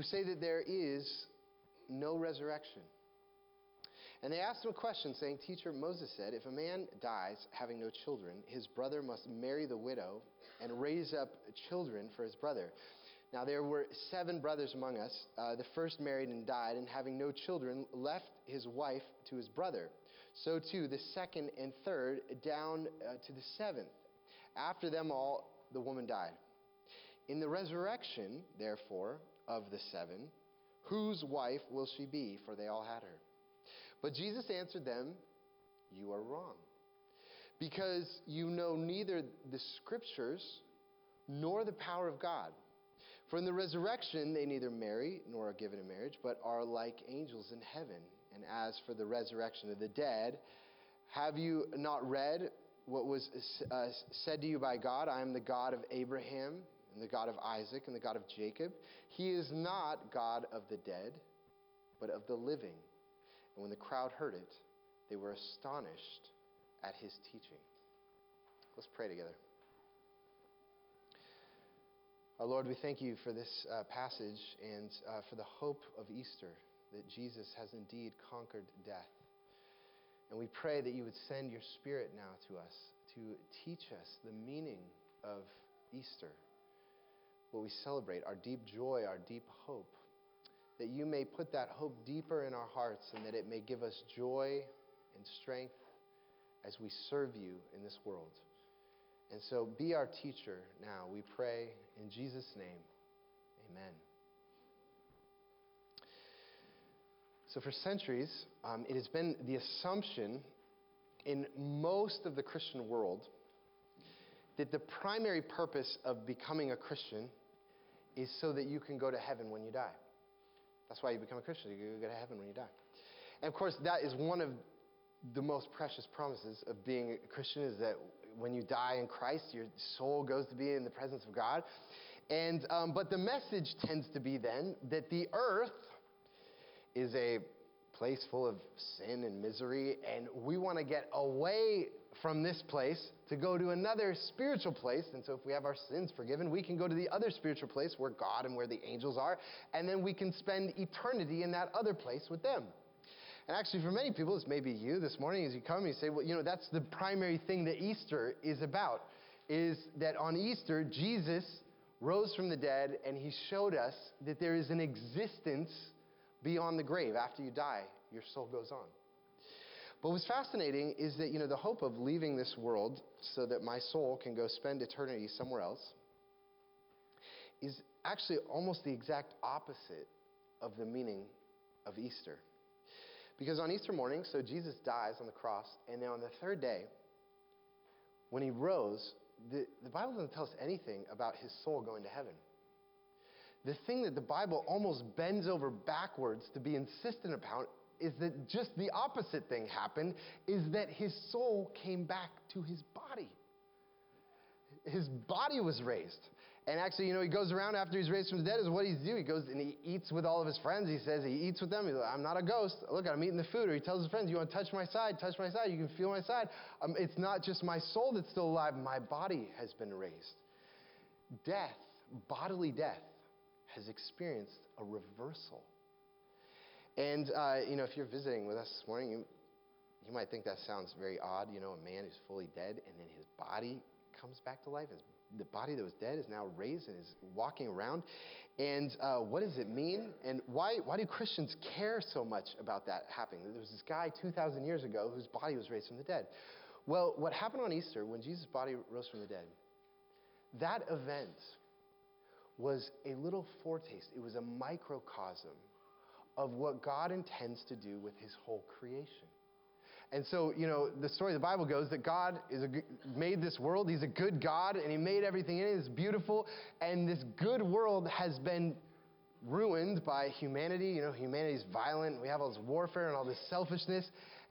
who say that there is no resurrection. And they asked him a question, saying, Teacher, Moses said, If a man dies having no children, his brother must marry the widow and raise up children for his brother. Now there were seven brothers among us. Uh, the first married and died, and having no children, left his wife to his brother. So too the second and third, down uh, to the seventh. After them all, the woman died. In the resurrection, therefore, of the seven, whose wife will she be? For they all had her. But Jesus answered them, You are wrong. Because you know neither the scriptures nor the power of God. For in the resurrection they neither marry nor are given in marriage, but are like angels in heaven. And as for the resurrection of the dead, have you not read what was uh, said to you by God? I am the God of Abraham, and the God of Isaac, and the God of Jacob. He is not God of the dead, but of the living. And when the crowd heard it, they were astonished at his teaching. Let's pray together. Our Lord, we thank you for this uh, passage and uh, for the hope of Easter, that Jesus has indeed conquered death. And we pray that you would send your Spirit now to us to teach us the meaning of Easter, what we celebrate, our deep joy, our deep hope. That you may put that hope deeper in our hearts and that it may give us joy and strength as we serve you in this world. And so be our teacher now, we pray in Jesus' name. Amen. So, for centuries, um, it has been the assumption in most of the Christian world that the primary purpose of becoming a Christian is so that you can go to heaven when you die. That's why you become a Christian. You go to heaven when you die. And of course, that is one of the most precious promises of being a Christian is that when you die in Christ, your soul goes to be in the presence of God. And, um, but the message tends to be then that the earth is a place full of sin and misery, and we want to get away from this place to go to another spiritual place. And so, if we have our sins forgiven, we can go to the other spiritual place where God and where the angels are, and then we can spend eternity in that other place with them. And actually, for many people, this may be you this morning as you come, you say, well, you know, that's the primary thing that Easter is about, is that on Easter, Jesus rose from the dead and he showed us that there is an existence beyond the grave. After you die, your soul goes on. But what's fascinating is that, you know, the hope of leaving this world so that my soul can go spend eternity somewhere else is actually almost the exact opposite of the meaning of Easter. Because on Easter morning, so Jesus dies on the cross, and then on the third day, when he rose, the, the Bible doesn't tell us anything about his soul going to heaven. The thing that the Bible almost bends over backwards to be insistent about is that just the opposite thing happened is that his soul came back to his body. His body was raised. And actually, you know, he goes around after he's raised from the dead, is what he's do. He goes and he eats with all of his friends. He says he eats with them. He's like, I'm not a ghost. Look, I'm eating the food. Or he tells his friends, You want to touch my side? Touch my side. You can feel my side. Um, it's not just my soul that's still alive, my body has been raised. Death, bodily death, has experienced a reversal. And, uh, you know, if you're visiting with us this morning, you, you might think that sounds very odd. You know, a man who's fully dead and then his body comes back to life. His the body that was dead is now raised and is walking around. And uh, what does it mean? And why, why do Christians care so much about that happening? There was this guy 2,000 years ago whose body was raised from the dead. Well, what happened on Easter when Jesus' body rose from the dead, that event was a little foretaste, it was a microcosm of what God intends to do with his whole creation. And so, you know, the story of the Bible goes that God is a, made this world. He's a good God, and He made everything in it. It's beautiful. And this good world has been ruined by humanity. You know, humanity's violent. We have all this warfare and all this selfishness.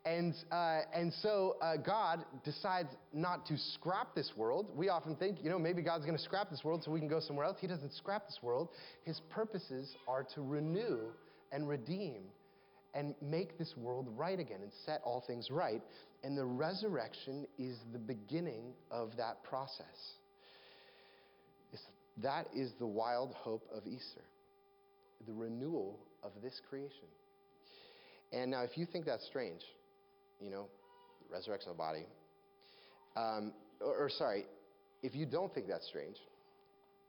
And, uh, and so uh, God decides not to scrap this world. We often think, you know, maybe God's going to scrap this world so we can go somewhere else. He doesn't scrap this world. His purposes are to renew and redeem and make this world right again and set all things right. And the resurrection is the beginning of that process. It's, that is the wild hope of Easter. the renewal of this creation. And now, if you think that's strange, you know, resurrection of the body, um, or, or sorry, if you don't think that's strange,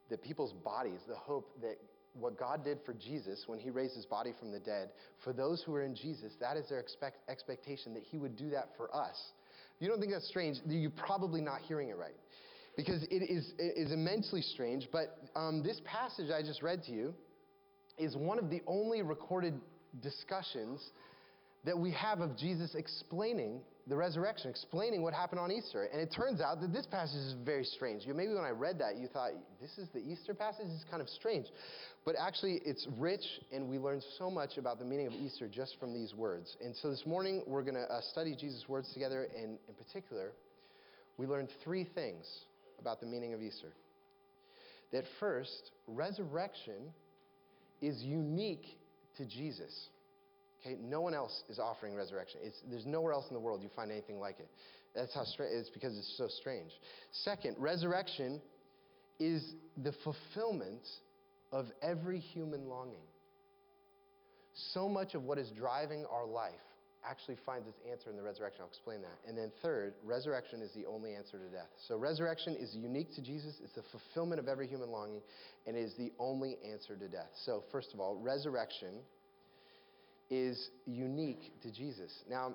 that people's bodies, the hope that what God did for Jesus when he raised his body from the dead, for those who are in Jesus, that is their expect, expectation that he would do that for us. If you don't think that's strange, you're probably not hearing it right. Because it is, it is immensely strange, but um, this passage I just read to you is one of the only recorded discussions that we have of Jesus explaining the resurrection, explaining what happened on Easter. And it turns out that this passage is very strange. You, maybe when I read that, you thought, this is the Easter passage? Is kind of strange. But actually, it's rich, and we learn so much about the meaning of Easter just from these words. And so this morning, we're going to uh, study Jesus' words together, and in particular, we learned three things about the meaning of Easter. That first, resurrection is unique to Jesus. Okay, no one else is offering resurrection. It's, there's nowhere else in the world you find anything like it. That's how. It's because it's so strange. Second, resurrection is the fulfillment of every human longing. So much of what is driving our life actually finds its answer in the resurrection. I'll explain that. And then third, resurrection is the only answer to death. So resurrection is unique to Jesus. It's the fulfillment of every human longing, and is the only answer to death. So first of all, resurrection is unique to Jesus. Now,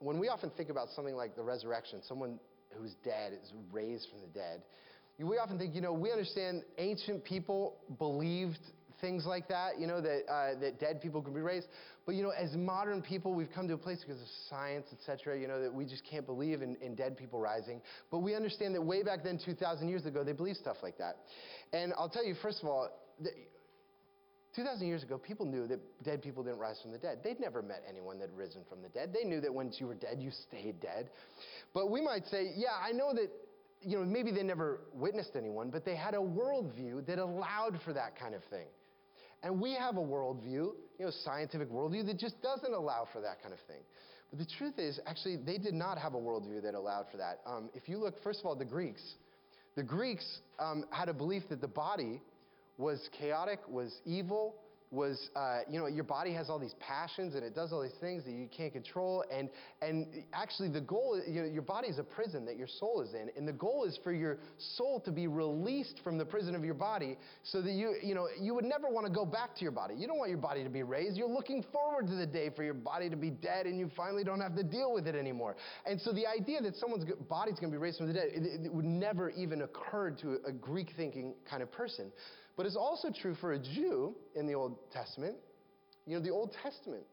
when we often think about something like the resurrection, someone who's dead is raised from the dead, we often think, you know, we understand ancient people believed things like that, you know, that, uh, that dead people can be raised. But, you know, as modern people, we've come to a place because of science, et cetera, you know, that we just can't believe in, in dead people rising. But we understand that way back then, 2,000 years ago, they believed stuff like that. And I'll tell you, first of all, 2,000 years ago, people knew that dead people didn't rise from the dead. They'd never met anyone that had risen from the dead. They knew that once you were dead, you stayed dead. But we might say, yeah, I know that, you know, maybe they never witnessed anyone, but they had a worldview that allowed for that kind of thing. And we have a worldview, you know, scientific worldview that just doesn't allow for that kind of thing. But the truth is, actually, they did not have a worldview that allowed for that. Um, if you look, first of all, the Greeks, the Greeks um, had a belief that the body was chaotic, was evil, was, uh, you know, your body has all these passions and it does all these things that you can't control. And, and actually, the goal, is you know, your body is a prison that your soul is in. And the goal is for your soul to be released from the prison of your body so that you, you know, you would never want to go back to your body. You don't want your body to be raised. You're looking forward to the day for your body to be dead and you finally don't have to deal with it anymore. And so the idea that someone's body's going to be raised from the dead, it, it would never even occur to a Greek thinking kind of person. But it's also true for a Jew in the Old Testament. You know, the Old Testament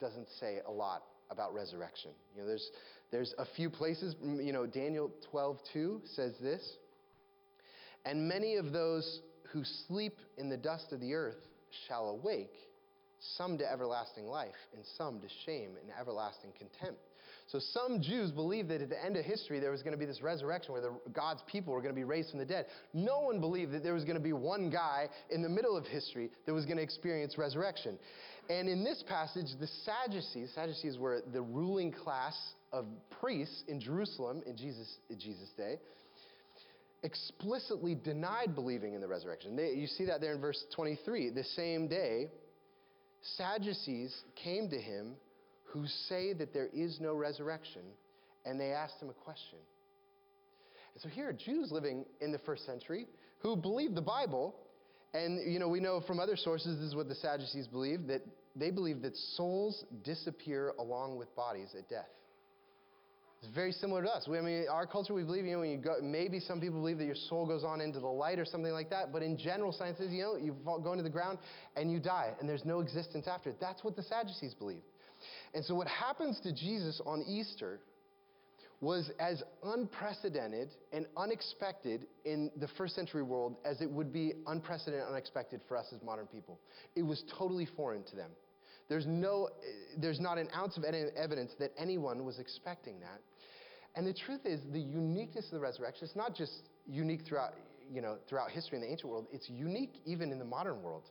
doesn't say a lot about resurrection. You know, there's, there's a few places, you know, Daniel 12:2 says this. And many of those who sleep in the dust of the earth shall awake, some to everlasting life, and some to shame and everlasting contempt. So some Jews believed that at the end of history there was going to be this resurrection where the, God's people were going to be raised from the dead. No one believed that there was going to be one guy in the middle of history that was going to experience resurrection. And in this passage, the Sadducees, Sadducees were the ruling class of priests in Jerusalem in Jesus, in Jesus' day, explicitly denied believing in the resurrection. They, you see that there in verse 23. The same day, Sadducees came to him who say that there is no resurrection, and they asked him a question. And so here are Jews living in the first century who believe the Bible, and you know we know from other sources this is what the Sadducees believed that they believe that souls disappear along with bodies at death. It's very similar to us. We, I mean, our culture, we believe, you know, when you go, maybe some people believe that your soul goes on into the light or something like that, but in general, science says, you know, you fall, go into the ground and you die, and there's no existence after it. That's what the Sadducees believe. And so, what happens to Jesus on Easter was as unprecedented and unexpected in the first century world as it would be unprecedented and unexpected for us as modern people. It was totally foreign to them. There's, no, there's not an ounce of evidence that anyone was expecting that. And the truth is, the uniqueness of the resurrection is not just unique throughout, you know, throughout history in the ancient world, it's unique even in the modern world.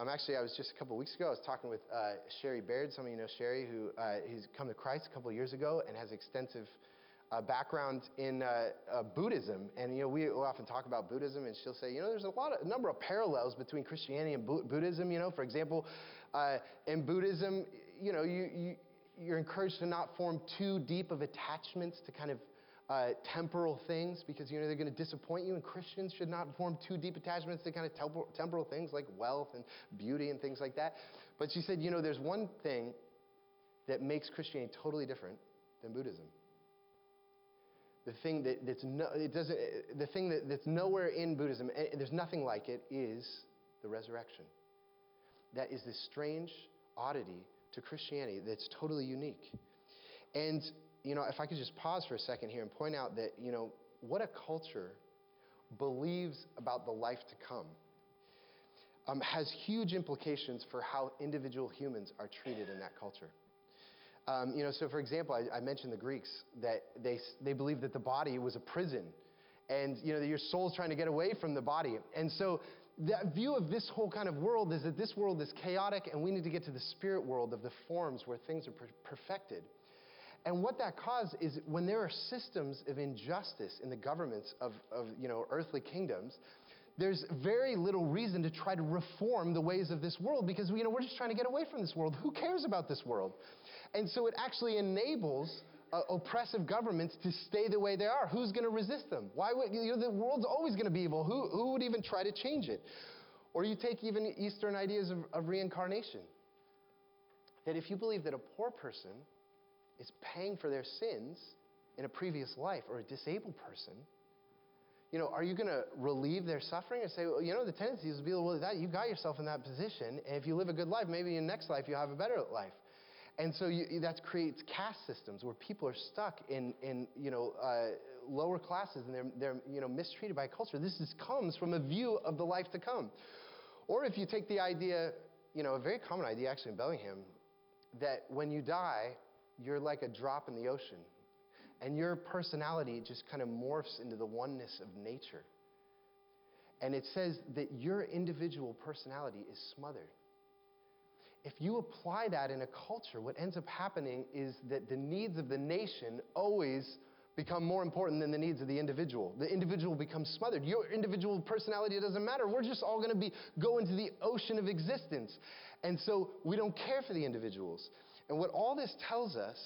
Um, actually, I was just a couple weeks ago, I was talking with uh, Sherry Baird. Some of you know Sherry, who uh, he's come to Christ a couple years ago and has extensive a background in uh, uh, Buddhism, and you know we often talk about Buddhism, and she'll say, you know, there's a lot of a number of parallels between Christianity and Bu- Buddhism. You know, for example, uh, in Buddhism, you know, you, you you're encouraged to not form too deep of attachments to kind of uh, temporal things because you know they're going to disappoint you, and Christians should not form too deep attachments to kind of temporal, temporal things like wealth and beauty and things like that. But she said, you know, there's one thing that makes Christianity totally different than Buddhism. The thing that, that's no, it doesn't, the thing that, that's nowhere in Buddhism, and there's nothing like it, is the resurrection. That is this strange oddity to Christianity that's totally unique. And, you know, if I could just pause for a second here and point out that, you know, what a culture believes about the life to come um, has huge implications for how individual humans are treated in that culture. Um, you know, so for example, I, I, mentioned the Greeks that they, they believed that the body was a prison, and you know, your soul's trying to get away from the body. And so that view of this whole kind of world is that this world is chaotic, and we need to get to the spirit world of the forms where things are per- perfected. And what that caused is when there are systems of injustice in the governments of, of you know, earthly kingdoms, there's very little reason to try to reform the ways of this world because you know, we're just trying to get away from this world. Who cares about this world? And so it actually enables uh, oppressive governments to stay the way they are. Who's going to resist them? Why would, you know, the world's always going to be evil. Who, who would even try to change it? Or you take even Eastern ideas of, of reincarnation. That if you believe that a poor person is paying for their sins in a previous life or a disabled person, you know, are you going to relieve their suffering or say, well, you know, the tendency is to be, well, that you got yourself in that position, and if you live a good life, maybe in next life you'll have a better life. And so that creates caste systems where people are stuck in, in you know, uh, lower classes and they're, they're you know, mistreated by culture. This is, comes from a view of the life to come. Or if you take the idea, you know, a very common idea actually in Bellingham, that when you die, you're like a drop in the ocean. And your personality just kind of morphs into the oneness of nature. And it says that your individual personality is smothered if you apply that in a culture, what ends up happening is that the needs of the nation always become more important than the needs of the individual. The individual becomes smothered. Your individual personality doesn't matter. We're just all going to be go into the ocean of existence. And so we don't care for the individuals. And what all this tells us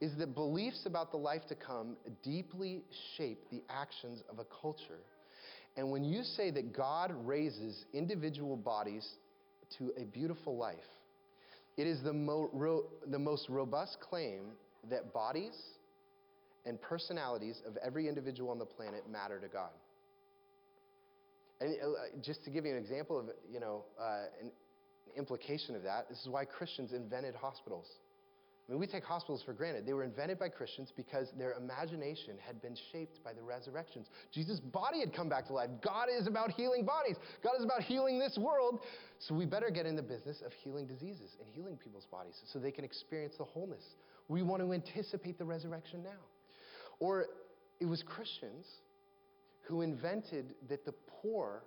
is that beliefs about the life to come deeply shape the actions of a culture. And when you say that God raises individual bodies to a beautiful life. It is the, mo- ro- the most robust claim that bodies and personalities of every individual on the planet matter to God. And uh, just to give you an example of, you know, uh, an implication of that, this is why Christians invented hospitals. I mean, we take hospitals for granted. They were invented by Christians because their imagination had been shaped by the resurrections. Jesus' body had come back to life. God is about healing bodies, God is about healing this world. So we better get in the business of healing diseases and healing people's bodies so they can experience the wholeness. We want to anticipate the resurrection now. Or it was Christians who invented that the poor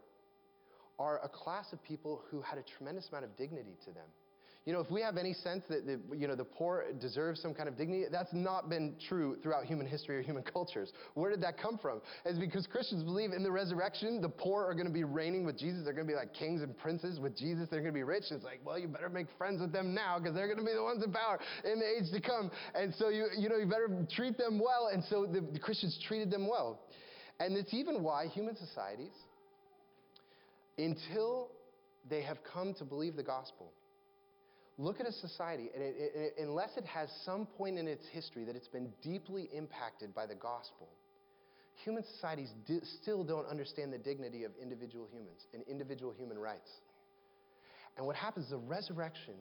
are a class of people who had a tremendous amount of dignity to them. You know, if we have any sense that the, you know, the poor deserve some kind of dignity, that's not been true throughout human history or human cultures. Where did that come from? It's because Christians believe in the resurrection, the poor are going to be reigning with Jesus. They're going to be like kings and princes with Jesus. They're going to be rich. It's like, well, you better make friends with them now because they're going to be the ones in power in the age to come. And so, you, you know, you better treat them well. And so the, the Christians treated them well. And it's even why human societies, until they have come to believe the gospel, Look at a society, and it, it, unless it has some point in its history that it's been deeply impacted by the gospel, human societies do, still don't understand the dignity of individual humans and individual human rights. And what happens, the resurrection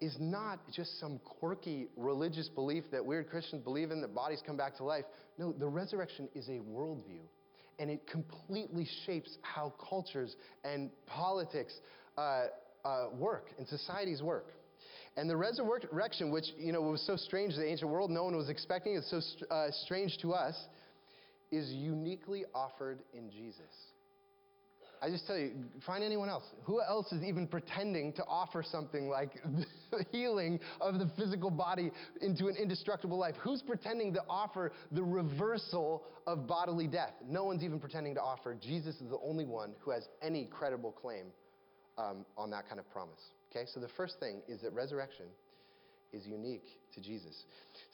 is not just some quirky religious belief that weird Christians believe in that bodies come back to life. No, the resurrection is a worldview. And it completely shapes how cultures and politics uh, uh, work and societies work. And the resurrection, which you know was so strange to the ancient world, no one was expecting. It's so uh, strange to us, is uniquely offered in Jesus. I just tell you, find anyone else. Who else is even pretending to offer something like healing of the physical body into an indestructible life? Who's pretending to offer the reversal of bodily death? No one's even pretending to offer. Jesus is the only one who has any credible claim um, on that kind of promise. Okay, so the first thing is that resurrection is unique to Jesus.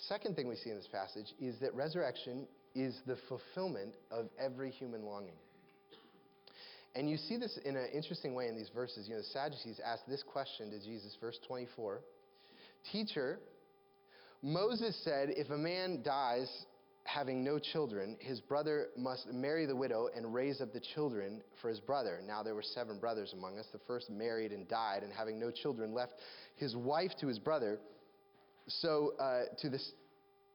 Second thing we see in this passage is that resurrection is the fulfillment of every human longing. And you see this in an interesting way in these verses. You know, the Sadducees asked this question to Jesus, verse 24 Teacher, Moses said, if a man dies having no children, his brother must marry the widow and raise up the children for his brother. Now there were seven brothers among us. The first married and died, and having no children, left his wife to his brother. So uh, to this,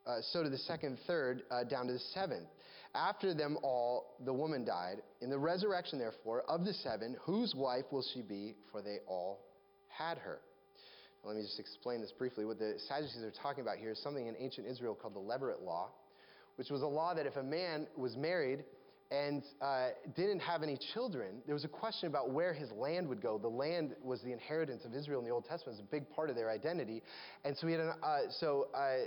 uh, so to the second, third, uh, down to the seventh. After them all, the woman died. In the resurrection, therefore, of the seven, whose wife will she be? For they all had her. Now, let me just explain this briefly. What the Sadducees are talking about here is something in ancient Israel called the Levirate Law, which was a law that if a man was married and uh, didn't have any children, there was a question about where his land would go. The land was the inheritance of Israel in the Old Testament; it was a big part of their identity, and so he had an, uh, so uh,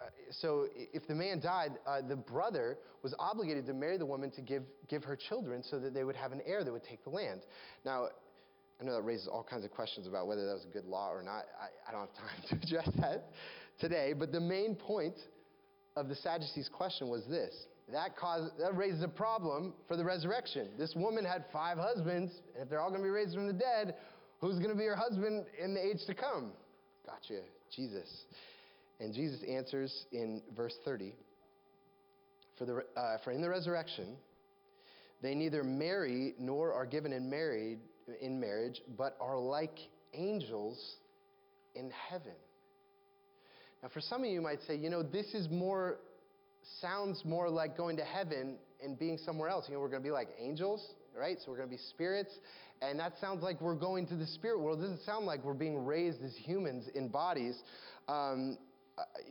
uh, so if the man died, uh, the brother was obligated to marry the woman to give, give her children so that they would have an heir that would take the land. Now, I know that raises all kinds of questions about whether that was a good law or not. I, I don't have time to address that today, but the main point of the Sadducees' question was this. That, caused, that raises a problem for the resurrection. This woman had five husbands, and if they're all going to be raised from the dead, who's going to be her husband in the age to come? Gotcha, Jesus. And Jesus answers in verse 30 For, the, uh, for in the resurrection, they neither marry nor are given in, married, in marriage, but are like angels in heaven. Now, for some of you, might say, you know, this is more, sounds more like going to heaven and being somewhere else. You know, we're going to be like angels, right? So we're going to be spirits. And that sounds like we're going to the spirit world. It doesn't sound like we're being raised as humans in bodies. Um,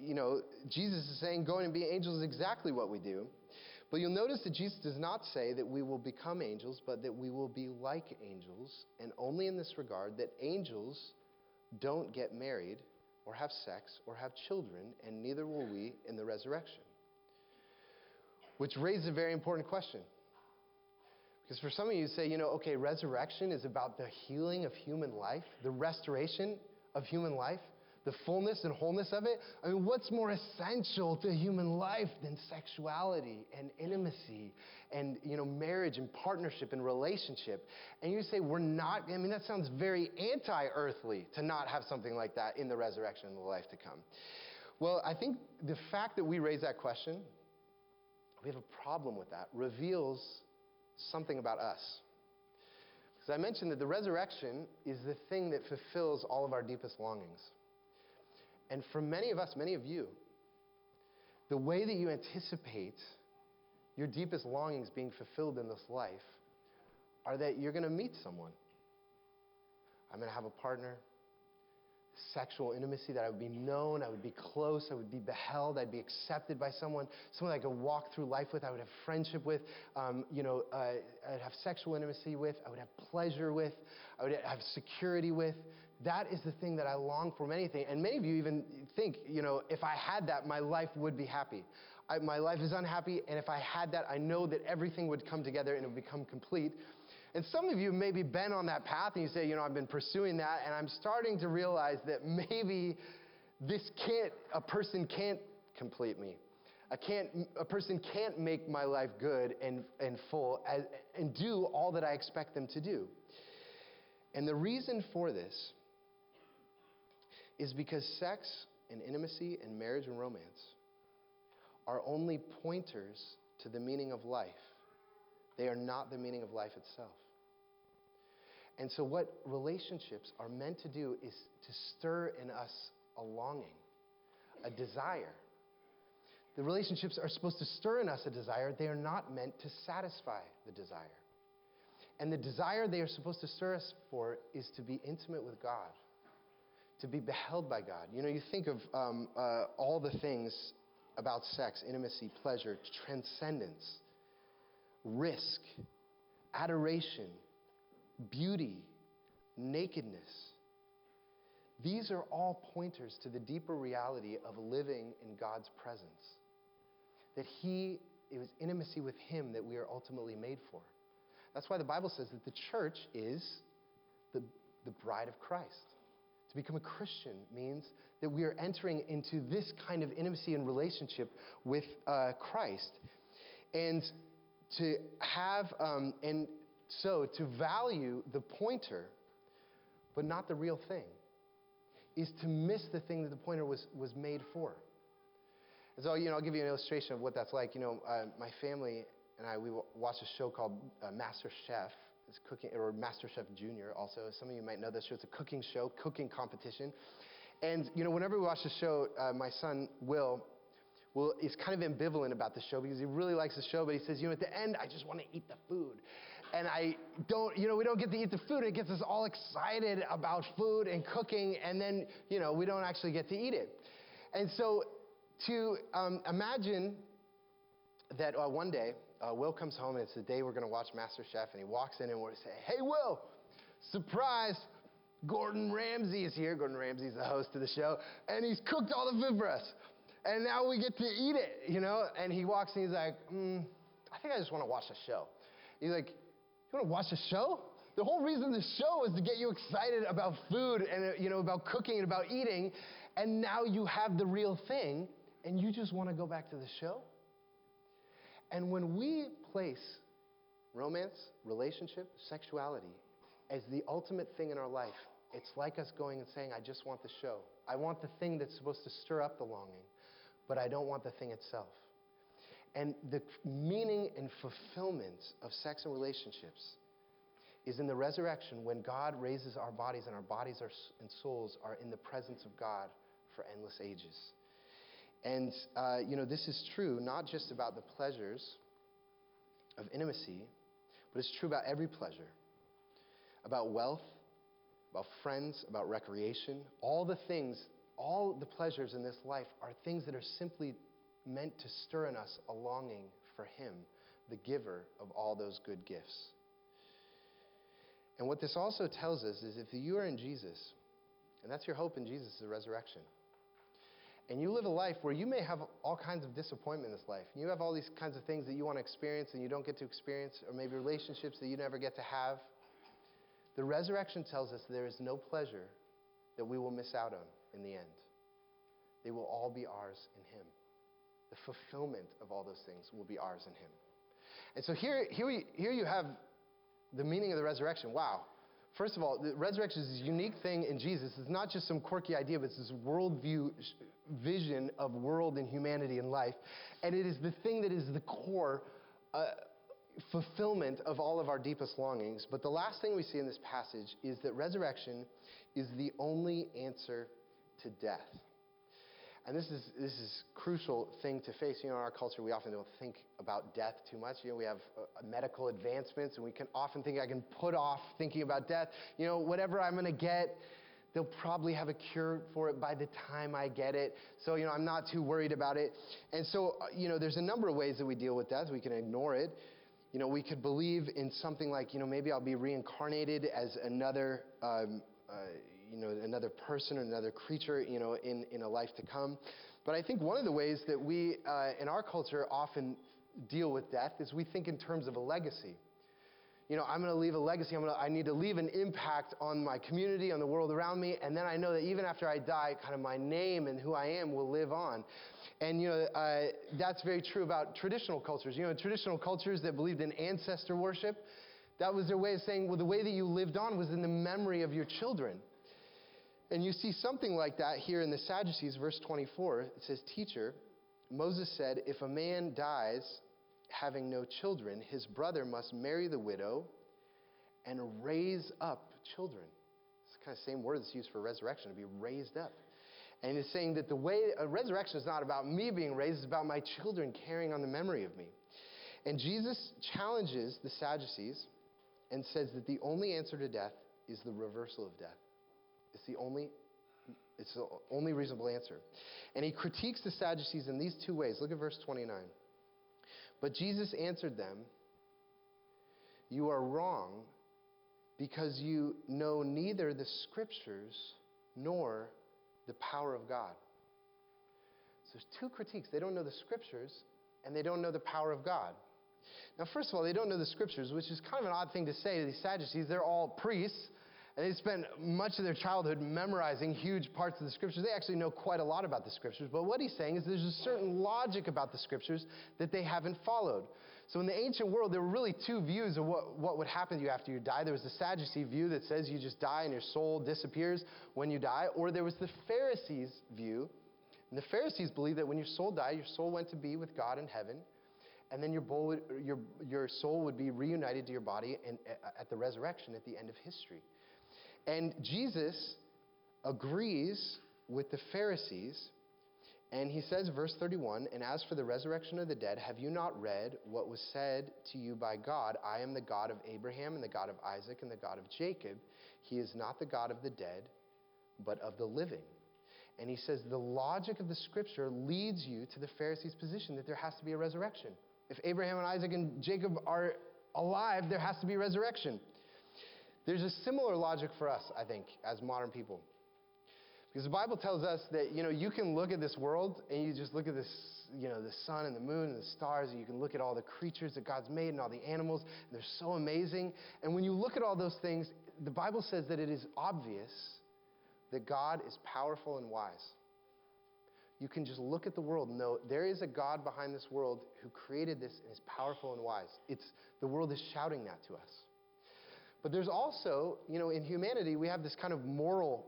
you know, Jesus is saying going and be angels is exactly what we do. But you'll notice that Jesus does not say that we will become angels, but that we will be like angels, and only in this regard that angels don't get married or have sex or have children, and neither will we in the resurrection. Which raises a very important question. Because for some of you say, you know, okay, resurrection is about the healing of human life, the restoration of human life the fullness and wholeness of it. I mean, what's more essential to human life than sexuality and intimacy and, you know, marriage and partnership and relationship? And you say, we're not, I mean, that sounds very anti earthly to not have something like that in the resurrection and the life to come. Well, I think the fact that we raise that question, we have a problem with that, reveals something about us. Because I mentioned that the resurrection is the thing that fulfills all of our deepest longings. And for many of us, many of you, the way that you anticipate your deepest longings being fulfilled in this life are that you're going to meet someone. I'm going to have a partner, sexual intimacy, that I would be known, I would be close, I would be beheld, I'd be accepted by someone, someone I could walk through life with, I would have friendship with, um, you know, uh, I'd have sexual intimacy with, I would have pleasure with, I would have security with. That is the thing that I long for many things. And many of you even think, you know, if I had that, my life would be happy. I, my life is unhappy, and if I had that, I know that everything would come together and it would become complete. And some of you maybe been on that path and you say, you know, I've been pursuing that, and I'm starting to realize that maybe this can't, a person can't complete me. I can't, a person can't make my life good and, and full as, and do all that I expect them to do. And the reason for this is because sex and intimacy and marriage and romance are only pointers to the meaning of life. They are not the meaning of life itself. And so, what relationships are meant to do is to stir in us a longing, a desire. The relationships are supposed to stir in us a desire. They are not meant to satisfy the desire. And the desire they are supposed to stir us for is to be intimate with God to be beheld by God. You know, you think of um, uh, all the things about sex intimacy, pleasure, transcendence, risk, adoration, beauty, nakedness. These are all pointers to the deeper reality of living in God's presence. That He, it was intimacy with Him that we are ultimately made for. That's why the Bible says that the church is the, the bride of Christ. To become a Christian means that we are entering into this kind of intimacy and relationship with uh, Christ. And to have, um, and so to value the pointer, but not the real thing, is to miss the thing that the pointer was, was made for. And so, you know, I'll give you an illustration of what that's like. You know, uh, my family and I, we watched a show called uh, Master Chef. It's cooking, or Master Chef Junior also. Some of you might know this show. It's a cooking show, cooking competition. And, you know, whenever we watch the show, uh, my son, Will, Will is kind of ambivalent about the show because he really likes the show, but he says, you know, at the end, I just want to eat the food. And I don't, you know, we don't get to eat the food. It gets us all excited about food and cooking, and then, you know, we don't actually get to eat it. And so to um, imagine that uh, one day, uh, Will comes home and it's the day we're going to watch Master Chef, and he walks in and we say, "Hey, Will, surprise! Gordon Ramsay is here. Gordon Ramsay's the host of the show, and he's cooked all the food for us, and now we get to eat it, you know." And he walks and he's like, mm, "I think I just want to watch the show." He's like, "You want to watch the show?" The whole reason the show is to get you excited about food and uh, you know about cooking and about eating, and now you have the real thing, and you just want to go back to the show. And when we place romance, relationship, sexuality as the ultimate thing in our life, it's like us going and saying, I just want the show. I want the thing that's supposed to stir up the longing, but I don't want the thing itself. And the meaning and fulfillment of sex and relationships is in the resurrection when God raises our bodies and our bodies and souls are in the presence of God for endless ages. And, uh, you know, this is true not just about the pleasures of intimacy, but it's true about every pleasure about wealth, about friends, about recreation. All the things, all the pleasures in this life are things that are simply meant to stir in us a longing for Him, the giver of all those good gifts. And what this also tells us is if you are in Jesus, and that's your hope in Jesus, the resurrection and you live a life where you may have all kinds of disappointment in this life. You have all these kinds of things that you want to experience and you don't get to experience, or maybe relationships that you never get to have. The resurrection tells us there is no pleasure that we will miss out on in the end. They will all be ours in Him. The fulfillment of all those things will be ours in Him. And so here, here, we, here you have the meaning of the resurrection. Wow, First of all, the resurrection is a unique thing in Jesus. It's not just some quirky idea, but it's this worldview vision of world and humanity and life. And it is the thing that is the core uh, fulfillment of all of our deepest longings. But the last thing we see in this passage is that resurrection is the only answer to death. And this is, this is crucial thing to face. You know, in our culture, we often don't think about death too much. You know, we have uh, medical advancements, and we can often think I can put off thinking about death. You know, whatever I'm going to get, they'll probably have a cure for it by the time I get it. So, you know, I'm not too worried about it. And so, uh, you know, there's a number of ways that we deal with death. We can ignore it. You know, we could believe in something like, you know, maybe I'll be reincarnated as another. Um, uh, you know, another person or another creature, you know, in, in a life to come. But I think one of the ways that we, uh, in our culture, often deal with death is we think in terms of a legacy. You know, I'm going to leave a legacy. I'm gonna, I need to leave an impact on my community, on the world around me, and then I know that even after I die, kind of my name and who I am will live on. And you know, uh, that's very true about traditional cultures. You know, traditional cultures that believed in ancestor worship, that was their way of saying, well, the way that you lived on was in the memory of your children. And you see something like that here in the Sadducees, verse 24. It says, Teacher, Moses said, If a man dies having no children, his brother must marry the widow and raise up children. It's the kind of same word that's used for resurrection, to be raised up. And it's saying that the way a resurrection is not about me being raised, it's about my children carrying on the memory of me. And Jesus challenges the Sadducees and says that the only answer to death is the reversal of death. It's the only it's the only reasonable answer. And he critiques the Sadducees in these two ways. Look at verse 29. But Jesus answered them, You are wrong because you know neither the scriptures nor the power of God. So there's two critiques. They don't know the scriptures and they don't know the power of God. Now, first of all, they don't know the scriptures, which is kind of an odd thing to say to these Sadducees. They're all priests, and they spent much of their childhood memorizing huge parts of the scriptures. They actually know quite a lot about the scriptures, but what he's saying is there's a certain logic about the scriptures that they haven't followed. So, in the ancient world, there were really two views of what, what would happen to you after you die. There was the Sadducee view that says you just die and your soul disappears when you die, or there was the Pharisees' view. And the Pharisees believed that when your soul died, your soul went to be with God in heaven, and then your, would, your, your soul would be reunited to your body in, at the resurrection at the end of history. And Jesus agrees with the Pharisees and he says, verse 31, and as for the resurrection of the dead, have you not read what was said to you by God? I am the God of Abraham and the God of Isaac and the God of Jacob. He is not the God of the dead, but of the living. And he says, the logic of the scripture leads you to the Pharisees' position that there has to be a resurrection. If Abraham and Isaac and Jacob are alive, there has to be resurrection. There's a similar logic for us, I think, as modern people. Because the Bible tells us that, you know, you can look at this world and you just look at this, you know, the sun and the moon and the stars, and you can look at all the creatures that God's made and all the animals, and they're so amazing. And when you look at all those things, the Bible says that it is obvious that God is powerful and wise. You can just look at the world and know there is a God behind this world who created this and is powerful and wise. It's, the world is shouting that to us. But there's also, you know, in humanity, we have this kind of moral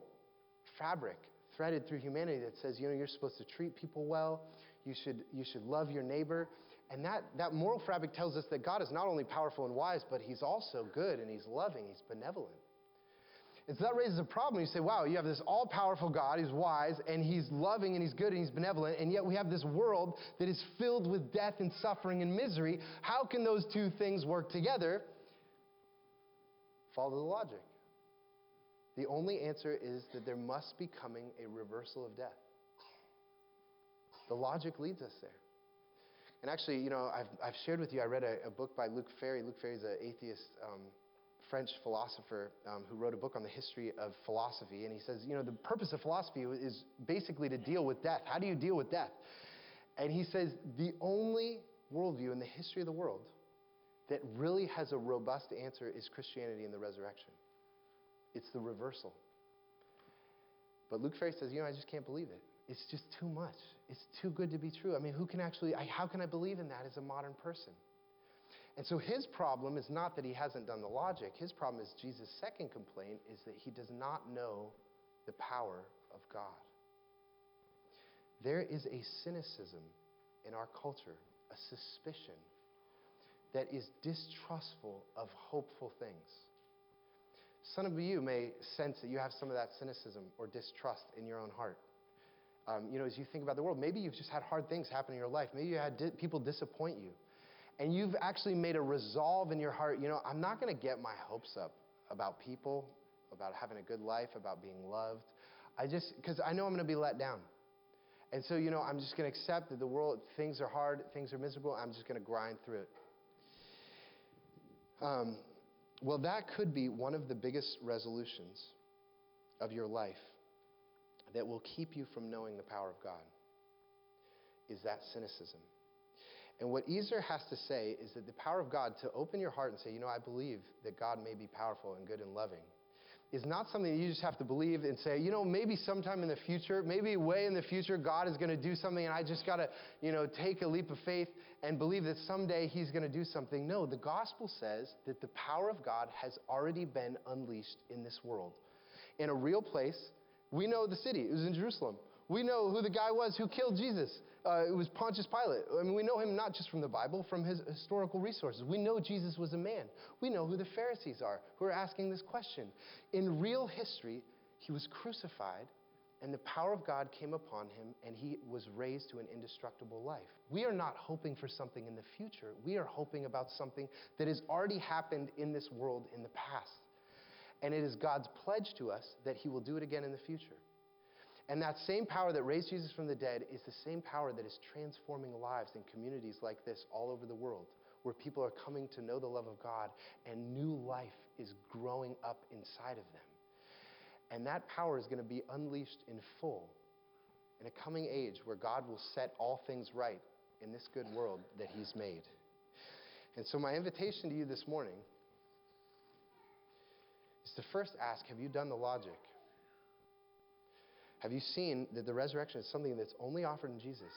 fabric threaded through humanity that says, you know, you're supposed to treat people well, you should, you should love your neighbor. And that, that moral fabric tells us that God is not only powerful and wise, but he's also good and he's loving, he's benevolent. And so that raises a problem. You say, wow, you have this all powerful God, he's wise, and he's loving, and he's good, and he's benevolent, and yet we have this world that is filled with death and suffering and misery. How can those two things work together? Follow the logic. The only answer is that there must be coming a reversal of death. The logic leads us there. And actually, you know, I've, I've shared with you, I read a, a book by Luc Ferry. Luc Ferry is an atheist um, French philosopher um, who wrote a book on the history of philosophy. And he says, you know, the purpose of philosophy is basically to deal with death. How do you deal with death? And he says, the only worldview in the history of the world that really has a robust answer is Christianity and the resurrection. It's the reversal. But Luc Ferry says, you know, I just can't believe it. It's just too much. It's too good to be true. I mean, who can actually, I, how can I believe in that as a modern person? And so his problem is not that he hasn't done the logic. His problem is Jesus' second complaint is that he does not know the power of God. There is a cynicism in our culture, a suspicion that is distrustful of hopeful things. Some of you may sense that you have some of that cynicism or distrust in your own heart. Um, you know, as you think about the world, maybe you've just had hard things happen in your life. Maybe you had di- people disappoint you. And you've actually made a resolve in your heart, you know, I'm not going to get my hopes up about people, about having a good life, about being loved. I just, because I know I'm going to be let down. And so, you know, I'm just going to accept that the world, things are hard, things are miserable. I'm just going to grind through it. Um, well, that could be one of the biggest resolutions of your life that will keep you from knowing the power of God is that cynicism. And what Easter has to say is that the power of God to open your heart and say, you know, I believe that God may be powerful and good and loving is not something you just have to believe and say, you know, maybe sometime in the future, maybe way in the future, God is going to do something and I just got to, you know, take a leap of faith and believe that someday He's going to do something. No, the gospel says that the power of God has already been unleashed in this world. In a real place, we know the city, it was in Jerusalem. We know who the guy was who killed Jesus. Uh, it was Pontius Pilate. I mean, we know him not just from the Bible, from his historical resources. We know Jesus was a man. We know who the Pharisees are who are asking this question. In real history, he was crucified, and the power of God came upon him, and he was raised to an indestructible life. We are not hoping for something in the future. We are hoping about something that has already happened in this world in the past. And it is God's pledge to us that he will do it again in the future. And that same power that raised Jesus from the dead is the same power that is transforming lives in communities like this all over the world. where people are coming to know the love of God and new life is growing up inside of them. And that power is going to be unleashed in full in a coming age where God will set all things right in this good world that He's made. And so, my invitation to you this morning is to first ask Have you done the logic? Have you seen that the resurrection is something that's only offered in Jesus?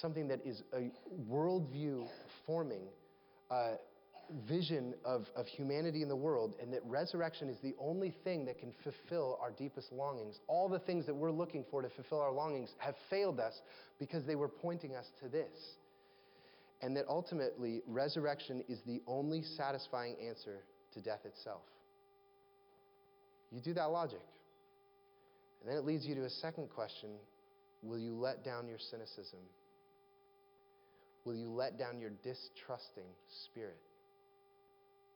Something that is a worldview forming uh, vision of, of humanity in the world, and that resurrection is the only thing that can fulfill our deepest longings. All the things that we're looking for to fulfill our longings have failed us because they were pointing us to this. And that ultimately, resurrection is the only satisfying answer to death itself. You do that logic. And then it leads you to a second question Will you let down your cynicism? Will you let down your distrusting spirit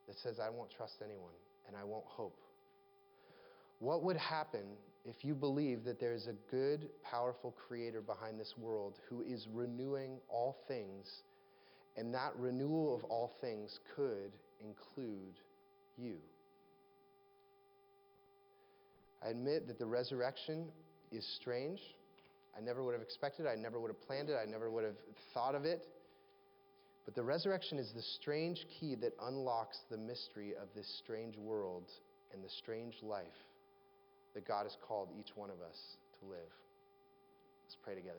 that says, I won't trust anyone and I won't hope? What would happen if you believe that there is a good, powerful creator behind this world who is renewing all things, and that renewal of all things could include you? I admit that the resurrection is strange. I never would have expected it. I never would have planned it. I never would have thought of it. But the resurrection is the strange key that unlocks the mystery of this strange world and the strange life that God has called each one of us to live. Let's pray together.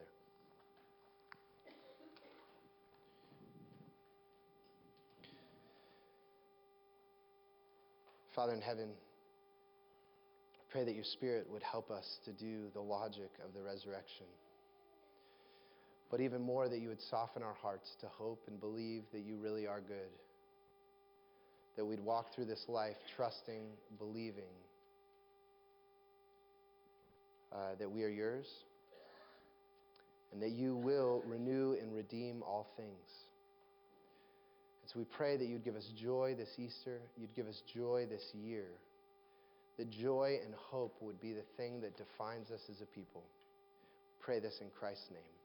Father in heaven, pray that your Spirit would help us to do the logic of the resurrection. But even more, that you would soften our hearts to hope and believe that you really are good. That we'd walk through this life trusting, believing uh, that we are yours, and that you will renew and redeem all things. And so we pray that you'd give us joy this Easter, you'd give us joy this year that joy and hope would be the thing that defines us as a people. Pray this in Christ's name.